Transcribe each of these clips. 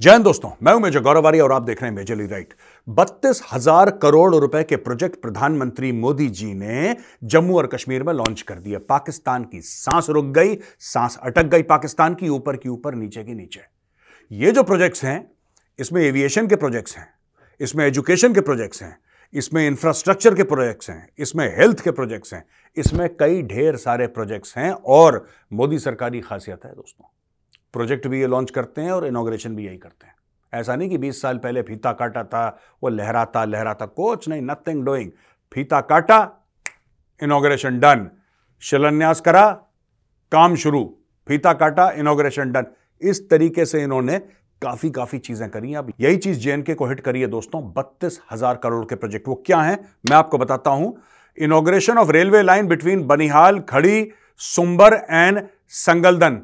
जैन दोस्तों, मैं हूँ मेजर गौरवारी और आप देख रहे हैं मेजरली राइट। बत्तीस हज़ार करोड़ रुपए के प्रोजेक्ट प्रधानमंत्री मोदी जी ने जम्मू और कश्मीर में लॉन्च कर दिए। पाकिस्तान की सांस रुक गई, सांस अटक गई पाकिस्तान की, ऊपर की ऊपर, नीचे की नीचे। ये जो प्रोजेक्ट्स हैं, इसमें एविएशन के प्रोजेक्ट्स हैं, इसमें एजुकेशन के प्रोजेक्ट्स हैं, इसमें इंफ्रास्ट्रक्चर के प्रोजेक्ट्स हैं, इसमें हेल्थ के प्रोजेक्ट्स हैं, इसमें कई ढेर सारे प्रोजेक्ट्स हैं और मोदी सरकार की खासियत है दोस्तों। प्रोजेक्ट भी ये लॉन्च करते हैं और इनाग्रेशन भी यही करते हैं। ऐसा नहीं कि 20 साल पहले फीता काटा था, वो लहराता लहराता, कुछ नहीं नथिंग डूइंग फीता काटा, इनाग्रेशन डन। शिलान्यास करा, काम शुरू। फीता काटा, इनाग्रेशन डन। इस तरीके से इन्होंने काफ़ी काफ़ी चीज़ें करी अब यही चीज़ जेएनके को हिट करी है दोस्तों, बत्तीस हज़ार करोड़ के प्रोजेक्ट वो क्या है? मैं आपको बताता हूँ। Inauguration of railway line between Banihal Khari Sumber and Sangaldan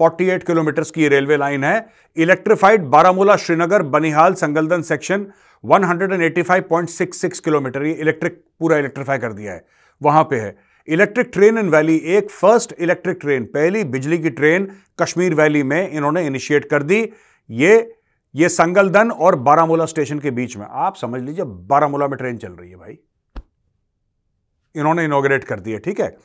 48 kilometre की रेलवे लाइन है। Electrified Baramulla Srinagar Banihal Sangaldan section 185.66 kilometre ये इलेक्ट्रिक पूरा इलेक्ट्रीफाई कर दिया है। वहाँ पे है। इलेक्ट्रिक ट्रेन इन वैली एक फ़र्स्ट इलेक्ट्रिक ट्रेन पहली बिजली की ट्रेन कश्मीर वैली में इन्होंने इनिशिएट कर दी। ये ये संगलदन और बारामूला स्टेशन के बीच में। आप समझ लीजिए बारामूला में ट्रेन चल रही है भाई। इन्होंने इनोग्रेट कर दिया ठीक है।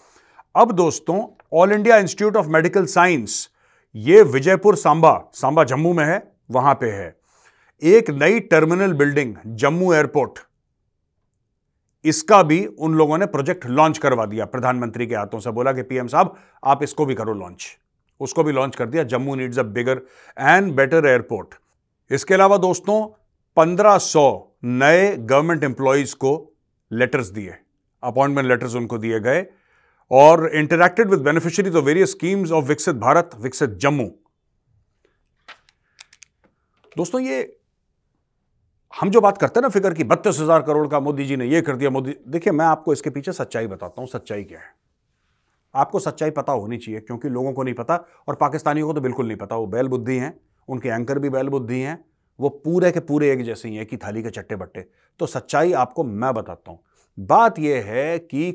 अब दोस्तों All India Institute of Medical Science ये विजयपुर सांबा सांबा जम्मू में है, वहाँ पे है। एक नई टर्मिनल बिल्डिंग, जम्मू एयरपोर्ट। इसका भी उन लोगों ने प्रोजेक्ट लॉन्च करवा दिया, प्रधानमंत्री के हाथों से बोला कि पीएम साहब, आप इसको भी करो लॉन्च। उसको भी लॉन्च कर दिया, Jammu needs a bigger and better airport. इसके अलावा दोस्तों 1500 नए गवर्नमेंट एम्प्लॉयज़ को लेटर्स दिए। अपॉइंटमेंट लेटर्स उनको दिए गए। और interacted with beneficiaries of various schemes of Viksit Bharat Viksit Jammu दोस्तों, ये हम जो बात करते हैं ना फिगर की, बत्तीस हज़ार करोड़ का मोदी जी ने ये कर दिया, मोदी, देखिए, मैं आपको इसके पीछे सच्चाई बताता हूँ, सच्चाई क्या है। आपको सच्चाई पता होनी चाहिए, क्योंकि लोगों को नहीं पता और पाकिस्तानियों को तो बिल्कुल नहीं पता। वो बैल बुद्धि हैं, उनके एंकर भी बैल बुद्धि हैं, वो पूरे के पूरे एक जैसे ही हैं कि थाली के चट्टे बट्टे। तो सच्चाई आपको मैं बताता हूँ। बात यह है कि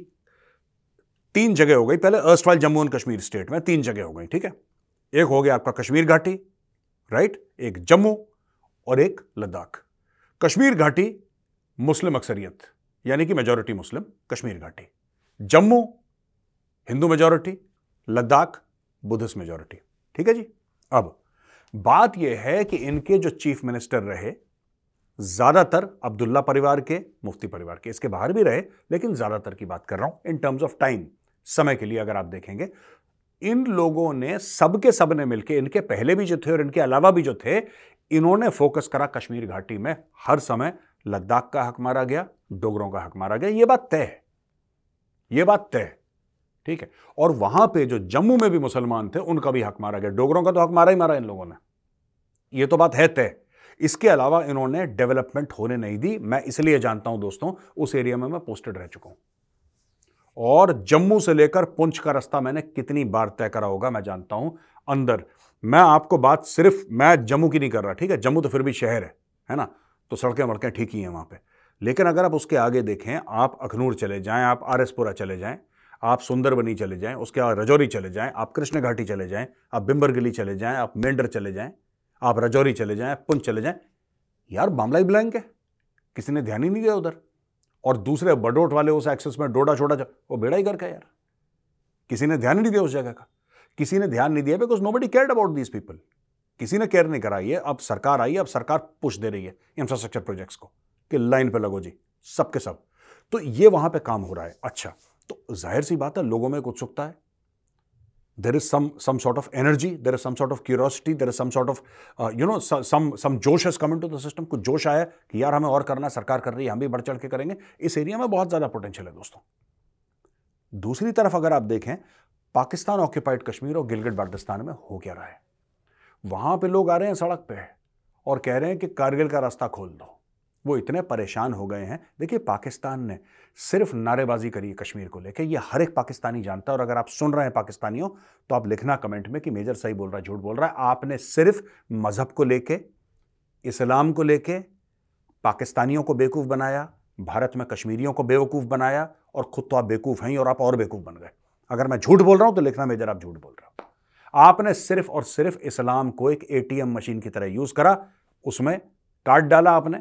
तीन जगह हो गई। पहले अर्स्ट जम्मू एंड कश्मीर स्टेट में तीन जगह हो गई, ठीक है? एक हो गया आपका कश्मीर घाटी राइट एक जम्मू और एक लद्दाख। कश्मीर घाटी मुस्लिम अक्सरियत, यानी कि मेजॉरिटी मुस्लिम, कश्मीर घाटी। Jammu, Hindu majority Ladakh, Buddhist majority ठीक है जी? अब, बात यह है कि इनके जो चीफ मिनिस्टर रहे, ज़्यादातर अब्दुल्ला परिवार के, मुफ्ती परिवार के, इसके बाहर भी रहे, लेकिन ज़्यादातर की बात कर रहा हूँ इन टर्म्स ऑफ़ टाइम समय के लिए अगर आप देखेंगे, इन लोगों ने, सबके सबने मिलकर इनके पहले भी जो थे और इनके अलावा भी जो थे, इन्होंने फोकस करा कश्मीर घाटी में। हर समय लद्दाख का हक मारा गया, डोगरों का हक मारा गया। यह बात तय है। यह बात तय है। ठीक है? और वहाँ पे जो जम्मू में भी मुसलमान थे, उनका भी हक मारा गया। डोगरों का तो हक मारा ही मारा इन लोगों ने। यह तो बात है तय। इसके अलावा इन्होंने डेवलपमेंट होने नहीं दी। मैं इसलिए जानता हूँ, दोस्तों, उस एरिया में मैं पोस्टेड रह चुका हूँ। और जम्मू से लेकर पुंछ का रास्ता मैंने कितनी बार तय करा होगा, मैं जानता हूँ, अंदर। मैं आपको बात सिर्फ़, मैं जम्मू की नहीं कर रहा, ठीक है? जम्मू तो फिर भी शहर है है ना? तो सड़कें वड़कें ठीक ही हैं वहाँ पे। लेकिन अगर आप उसके आगे देखें, आप अखनूर चले जाएँ, आप आर एसपुरा चले जाएँ, आप सुंदरबनी चले जाएँ, उसके बाद रजौरी चले जाएँ, आप कृष्ण घाटी चले जाएँ, आप बिम्बरगिली चले जाएँ, आप मेंढर चले जाएँ, आप रजौरी चले जाएँ, पुंछ चले जाएँ, यार मामला ही ब्लैंक है। किसी ने ध्यान ही नहीं दिया उधर। और दूसरे बडोट वाले उस एक्सेस में डोडा छोड़ा जा, वो बेड़ा ही करके यार। किसी ने ध्यान नहीं दिया उस जगह का। किसी ने ध्यान नहीं दिया because nobody care about these people किसी ने केयर नहीं कराई है अब सरकार आई है, अब सरकार पुश दे रही है इंफ्रास्ट्रक्चर प्रोजेक्ट्स को कि लाइन पे लगो जी, सबके सब। तो ये वहाँ पे काम हो रहा है। अच्छा तो ज़ाहिर सी बात है, लोगों में एक उत्सुकता है। There is some some sort of energy there is some sort of curiosity there is some sort of you know some some जोश has come to the system कुछ जोश आया कि यार हमें और करना, सरकार कर रही है, हम भी बढ़ चढ़ के करेंगे। इस एरिया में बहुत ज़्यादा पोटेंशियल है दोस्तों। दूसरी तरफ़ अगर आप देखें, पाकिस्तान ऑक्यूपाइड कश्मीर और गिलगित बाल्टिस्तान में हो क्या रहा है? वहाँ पे लोग आ रहे हैं सड़क पे और कह रहे हैं कि कारगिल का रास्ता खोल दो। वो इतने परेशान हो गए हैं। देखिए, पाकिस्तान ने सिर्फ़ नारेबाजी करी है कश्मीर को लेकर ये हर एक पाकिस्तानी जानता है और अगर आप सुन रहे हैं पाकिस्तानियों तो आप लिखना कमेंट में कि मेजर सही बोल रहा है, झूठ बोल रहा है। आपने सिर्फ़ मज़हब को लेके, इस्लाम को लेके, पाकिस्तानियों को बेवकूफ़ बनाया, भारत में कश्मीरियों को बेवकूफ़ बनाया और खुद तो आप बेवकूफ़ हैं और आप और बेवकूफ़ बन गए। अगर मैं झूठ बोल रहा हूँ तो लिखना मेजर, आप झूठ बोल रहा हूँ। आपने सिर्फ़ और सिर्फ़ इस्लाम को एक एटीएम मशीन की तरह यूज़ करा, उसमें कार्ड डाला आपने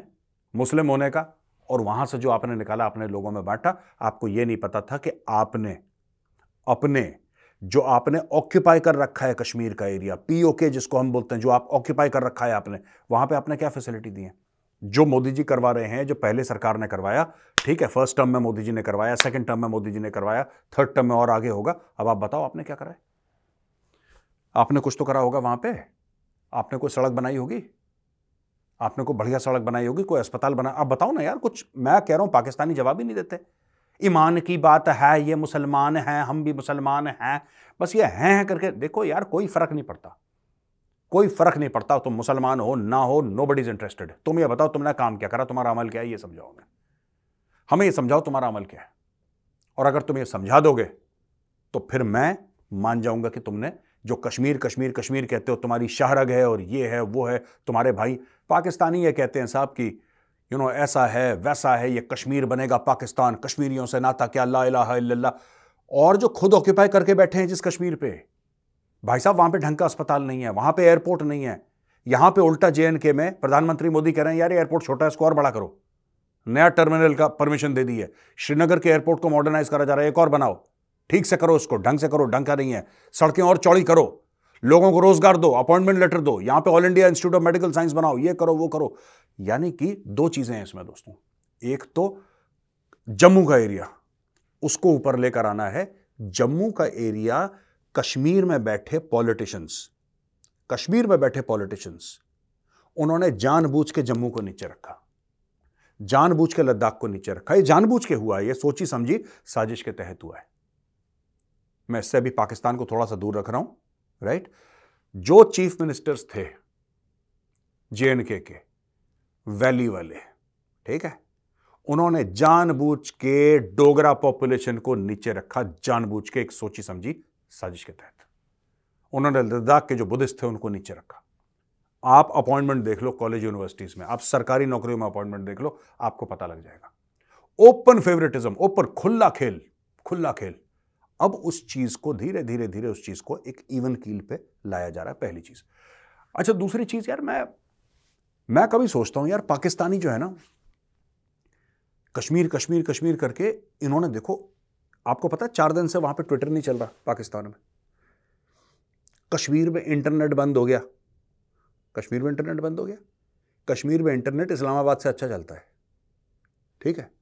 मुस्लिम होने का, और वहाँ से जो आपने निकाला अपने लोगों में बांटा, आपको यह नहीं पता था कि आपने, अपने, जो आपने ऑक्यूपाई कर रखा है कश्मीर का एरिया पीओके जिसको हम बोलते हैं, जो आप ऑक्यूपाई कर रखा है आपने, वहाँ पे आपने क्या फैसिलिटी दी है? जो मोदी जी करवा रहे हैं, जो पहले सरकार ने करवाया, ठीक है फ़र्स्ट टर्म में मोदी जी ने करवाया सेकंड टर्म में मोदी जी ने करवाया थर्ड टर्म में और आगे होगा, अब आप बताओ आपने क्या करा है? आपने कुछ तो करा होगा वहाँ पे? आपने कोई सड़क बनाई होगी? आपने कोई बढ़िया सड़क बनाई होगी, कोई अस्पताल बना आप बताओ ना यार, कुछ, मैं कह रहा हूँ, पाकिस्तानी जवाब ही नहीं देते। ईमान की बात है, ये मुसलमान हैं, हम भी मुसलमान हैं, बस ये हैं, है करके, देखो यार, कोई फ़र्क नहीं पड़ता। कोई फ़र्क नहीं पड़ता, तुम मुसलमान हो, ना हो नो बडी इज़ इंटरेस्टेड तुम ये बताओ, तुमने काम क्या करा, तुम्हारा अमल क्या है, ये समझाओ मैं हमें ये समझाओ, तुम्हारा अमल क्या है। और अगर तुम ये समझा दोगे तो फिर मैं मान जाऊँगा कि तुमने जो कश्मीर कश्मीर कश्मीर कहते हो, तुम्हारी शाहरग है और ये है, वो है तुम्हारे भाई। पाकिस्तानी ये कहते हैं साहब कि यू नो ऐसा है, वैसा है, ये कश्मीर बनेगा पाकिस्तान, कश्मीरियों से नाता क्या, ला इला और जो खुद ऑक्यूपाई करके बैठे हैं जिस कश्मीर पे, भाई साहब, वहाँ पे ढंग का अस्पताल नहीं है, वहाँ पे एयरपोर्ट नहीं है। यहाँ पे उल्टा जे में प्रधानमंत्री मोदी कह रहे हैं, यार एयरपोर्ट छोटा है, इसको और बड़ा करो। नया टर्मिनल का परमिशन दे दी है श्रीनगर के एयरपोर्ट को मॉडर्नाइज करा जा रहा है, एक और बनाओ। ठीक से करो, उसको ढंग से करो, ढंग का नहीं है। सड़कें और चौड़ी करो। लोगों को रोज़गार दो, अपॉइंटमेंट लेटर दो, यहाँ पे All India Institute of Medical Science बनाओ, ये करो, वो करो। यानी कि दो चीज़ें हैं इसमें दोस्तों। एक तो जम्मू का एरिया, उसको ऊपर लेकर आना है। जम्मू का एरिया, कश्मीर में बैठे पॉलिटिशियंस, कश्मीर में बैठे पॉलिटिशियंस, उन्होंने जानबूझ के जम्मू को नीचे रखा। जानबूझ के लद्दाख को नीचे रखा। ये जानबूझ के हुआ है, ये सोची समझी साजिश के तहत हुआ है। मैं इससे अभी पाकिस्तान को थोड़ा सा दूर रख रहा हूँ राइट जो चीफ मिनिस्टर्स थे जे के, वैली वाले, ठीक है? उन्होंने जानबूझ के डोगरा पॉपुलेशन को नीचे रखा, जानबूझ के एक सोची समझी साजिश के तहत। उन्होंने लद्दाख के जो बुद्धिस्ट थे, उनको नीचे रखा। आप अपॉइंटमेंट देख लो कॉलेज यूनिवर्सिटीज में। आप सरकारी नौकरियों में अपॉइंटमेंट देख लो, आपको पता लग जाएगा। ओपन फेवरेटिज्म ओपन खुला खेल खुला खेल। अब उस चीज़ को धीरे धीरे धीरे उस चीज़ को एक इवन कील पे लाया जा रहा है पहली चीज़। अच्छा दूसरी चीज़ यार, मैं मैं कभी सोचता हूँ यार, पाकिस्तानी जो है ना, कश्मीर कश्मीर कश्मीर करके इन्होंने देखो, आपको पता है, चार दिन से वहाँ पे ट्विटर नहीं चल रहा पाकिस्तान में। कश्मीर में इंटरनेट बंद हो गया। कश्मीर में इंटरनेट बंद हो गया। कश्मीर में इंटरनेट इस्लामाबाद से अच्छा चलता है। ठीक है?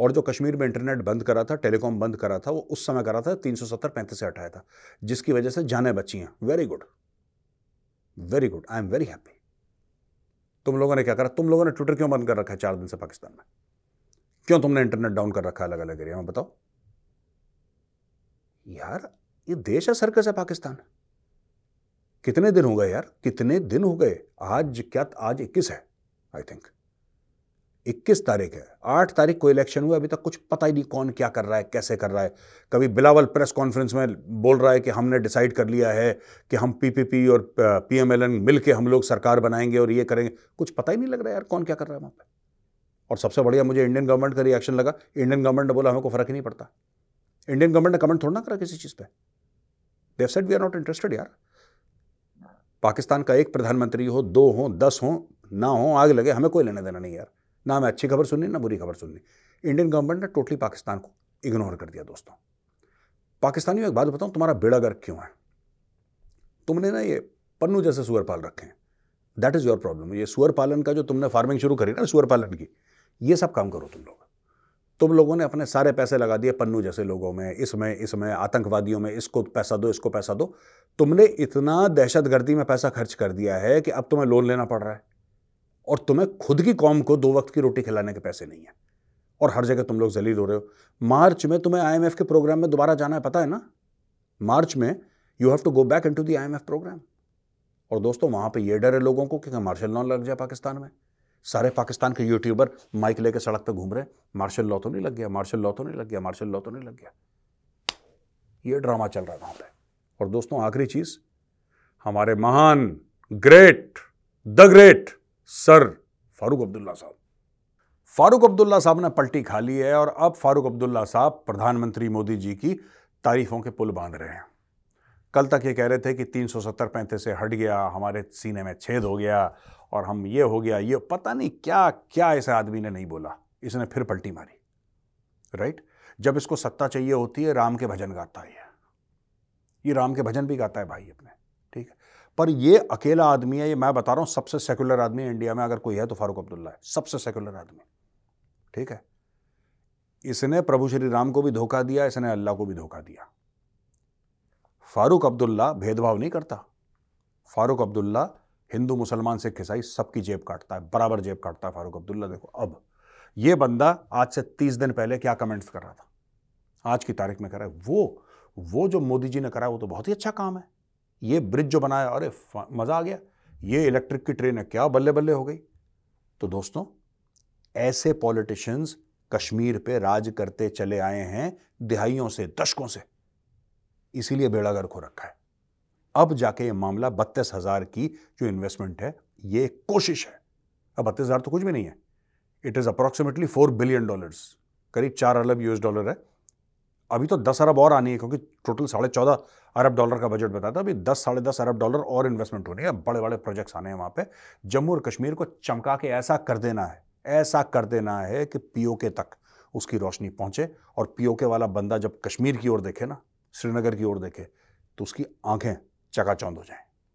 और जो कश्मीर में इंटरनेट बंद करा था, टेलीकॉम बंद करा था, वो उस समय करा था, तीन सौ सत्तर पैंतीस से हटाया था, जिसकी वजह से जाने बची हैं। Very good very good I am very happy तुम लोगों ने क्या करा? तुम लोगों ने ट्विटर क्यों बंद कर रखा है चार दिन से पाकिस्तान में? क्यों तुमने इंटरनेट डाउन कर रखा है अलग अलग एरिया में? बताओ। यार, ये देश है सर्कस है पाकिस्तान। कितने दिन हो गए यार? कितने दिन हो गए? आज क्या, आज इक्कीस है आई थिंक इक्कीस तारीख है। आठ तारीख को इलेक्शन हुआ, अभी तक कुछ पता ही नहीं कौन क्या कर रहा है, कैसे कर रहा है। कभी बिलावल प्रेस कॉन्फ्रेंस में बोल रहा है कि हमने डिसाइड कर लिया है कि हम पीपीपी और पीएमएलएन मिल के हम लोग सरकार बनाएँगे और ये करेंगे। कुछ पता ही नहीं लग रहा है यार कौन क्या कर रहा है वहाँ पर और सबसे बढ़िया मुझे इंडियन गवर्नमेंट का रिएक्शन लगा। इंडियन गवर्नमेंट ने बोला, हमें को फ़र्क ही नहीं पड़ता। इंडियन गवर्नमेंट ने कमेंट थोड़ा ना करा किसी चीज़ पर they said we are not interested यार। पाकिस्तान का एक प्रधानमंत्री हो, दो हो, दस हो, ना हो, आग लगे, हमें कोई लेना देना नहीं यार। ना हमें अच्छी खबर सुननी, ना बुरी खबर सुननी। इंडियन गवर्नमेंट ने टोटली पाकिस्तान को इग्नोर कर दिया दोस्तों। पाकिस्तानियों एक बात बताऊँ, तुम्हारा बेड़ा गर्क क्यों है? तुमने ना ये पन्नू जैसे सुअर पाल रखे हैं। दैट इज़ योर प्रॉब्लम ये सुअर पालन का जो तुमने फ़ार्मिंग शुरू करी ना, सुअर पालन की, ये सब काम करो तुम लोग। तुम लोगों ने अपने सारे पैसे लगा दिए पन्नू जैसे लोगों में, इसमें इसमें, आतंकवादियों में, इसको पैसा दो, इसको पैसा दो। तुमने इतना दहशतगर्दी में पैसा खर्च कर दिया है कि अब तुम्हें लोन लेना पड़ रहा है। और तुम्हें खुद की कौम को दो वक्त की रोटी खिलाने के पैसे नहीं है। और हर जगह तुम लोग जलील हो रहे हो। मार्च में तुम्हें आईएमएफ के प्रोग्राम में दोबारा जाना है, पता है ना? मार्च में you have to go back into the I programme और दोस्तों, वहाँ पर यह डर है लोगों को कि मार्शल लॉ लग जाए पाकिस्तान में, सारे पाकिस्तान के यूट्यूबर माइक लेके सड़क पे घूम रहे मार्शल लॉ तो नहीं लग गया मार्शल लॉ तो नहीं लग गया मार्शल लॉ तो नहीं लग गया। ये ड्रामा चल रहा है वहाँ पे। और दोस्तों, आखिरी चीज़, हमारे महान great the great sir Farooq Abdullah साहब। फारूक अब्दुल्ला साहब ने पलटी खा ली है और अब फारूक अब्दुल्ला साहब प्रधानमंत्री मोदी जी की तारीफों के पुल बाँध रहे हैं। कल तक ये कह रहे थे कि 370 पैंतीस से हट गया, हमारे सीने में छेद हो गया और हम ये हो गया, ये पता नहीं क्या क्या इस आदमी ने नहीं बोला, इसने फिर पलटी मारी। राइट? जब इसको सत्ता चाहिए होती है, राम के भजन गाता है ये राम के भजन भी गाता है भाई अपने। पर ये अकेला आदमी है, ये मैं बता रहा हूँ, सबसे सेकुलर आदमी इंडिया में अगर कोई है तो फारूक अब्दुल्ला है, सबसे सेकुलर आदमी। ठीक है? इसने प्रभु श्री राम को भी धोखा दिया, इसने अल्लाह को भी धोखा दिया। फारूक अब्दुल्ला भेदभाव नहीं करता। फारूक अब्दुल्ला हिंदू मुसलमान सिख ईसाई सबकी जेब काटता है, बराबर जेब काटता है फारूक अब्दुल्ला। देखो, अब ये बंदा आज से तीस दिन पहले क्या कमेंट्स कर रहा था? आज की तारीख में कर है, वो वो जो मोदी जी ने करा वो तो बहुत ही अच्छा काम है। ये ब्रिज जो बनाया, अरे मज़ा आ गया। ये इलेक्ट्रिक की ट्रेन है, क्या बल्ले बल्ले हो गई। तो दोस्तों, ऐसे पॉलिटिशियंस कश्मीर पे राज करते चले आए हैं दिहाइयों से, दशकों से। इसीलिए बेड़ा गर्क हो रखा है। अब जाके ये मामला बत्तीस हज़ार की जो इन्वेस्टमेंट है, ये कोशिश है। अब बत्तीस हज़ार तो कुछ भी नहीं है। It is approximately four billion dollars करीब चार अरब यूएस डॉलर है। अभी तो दस अरब और आनी है, क्योंकि टोटल साढ़े चौदह अरब डॉलर का बजट बताया था। अभी दस, साढ़े दस अरब डॉलर और इन्वेस्टमेंट होनी है। बड़े बड़े प्रोजेक्ट्स आने हैं वहाँ पे। जम्मू और कश्मीर को चमका के ऐसा कर देना है, ऐसा कर देना है कि पीओके तक उसकी रोशनी पहुँचे और पीओके वाला बंदा जब कश्मीर की ओर देखे ना, श्रीनगर की ओर देखे तो उसकी आँखें चकाचौंध हो जाएँ।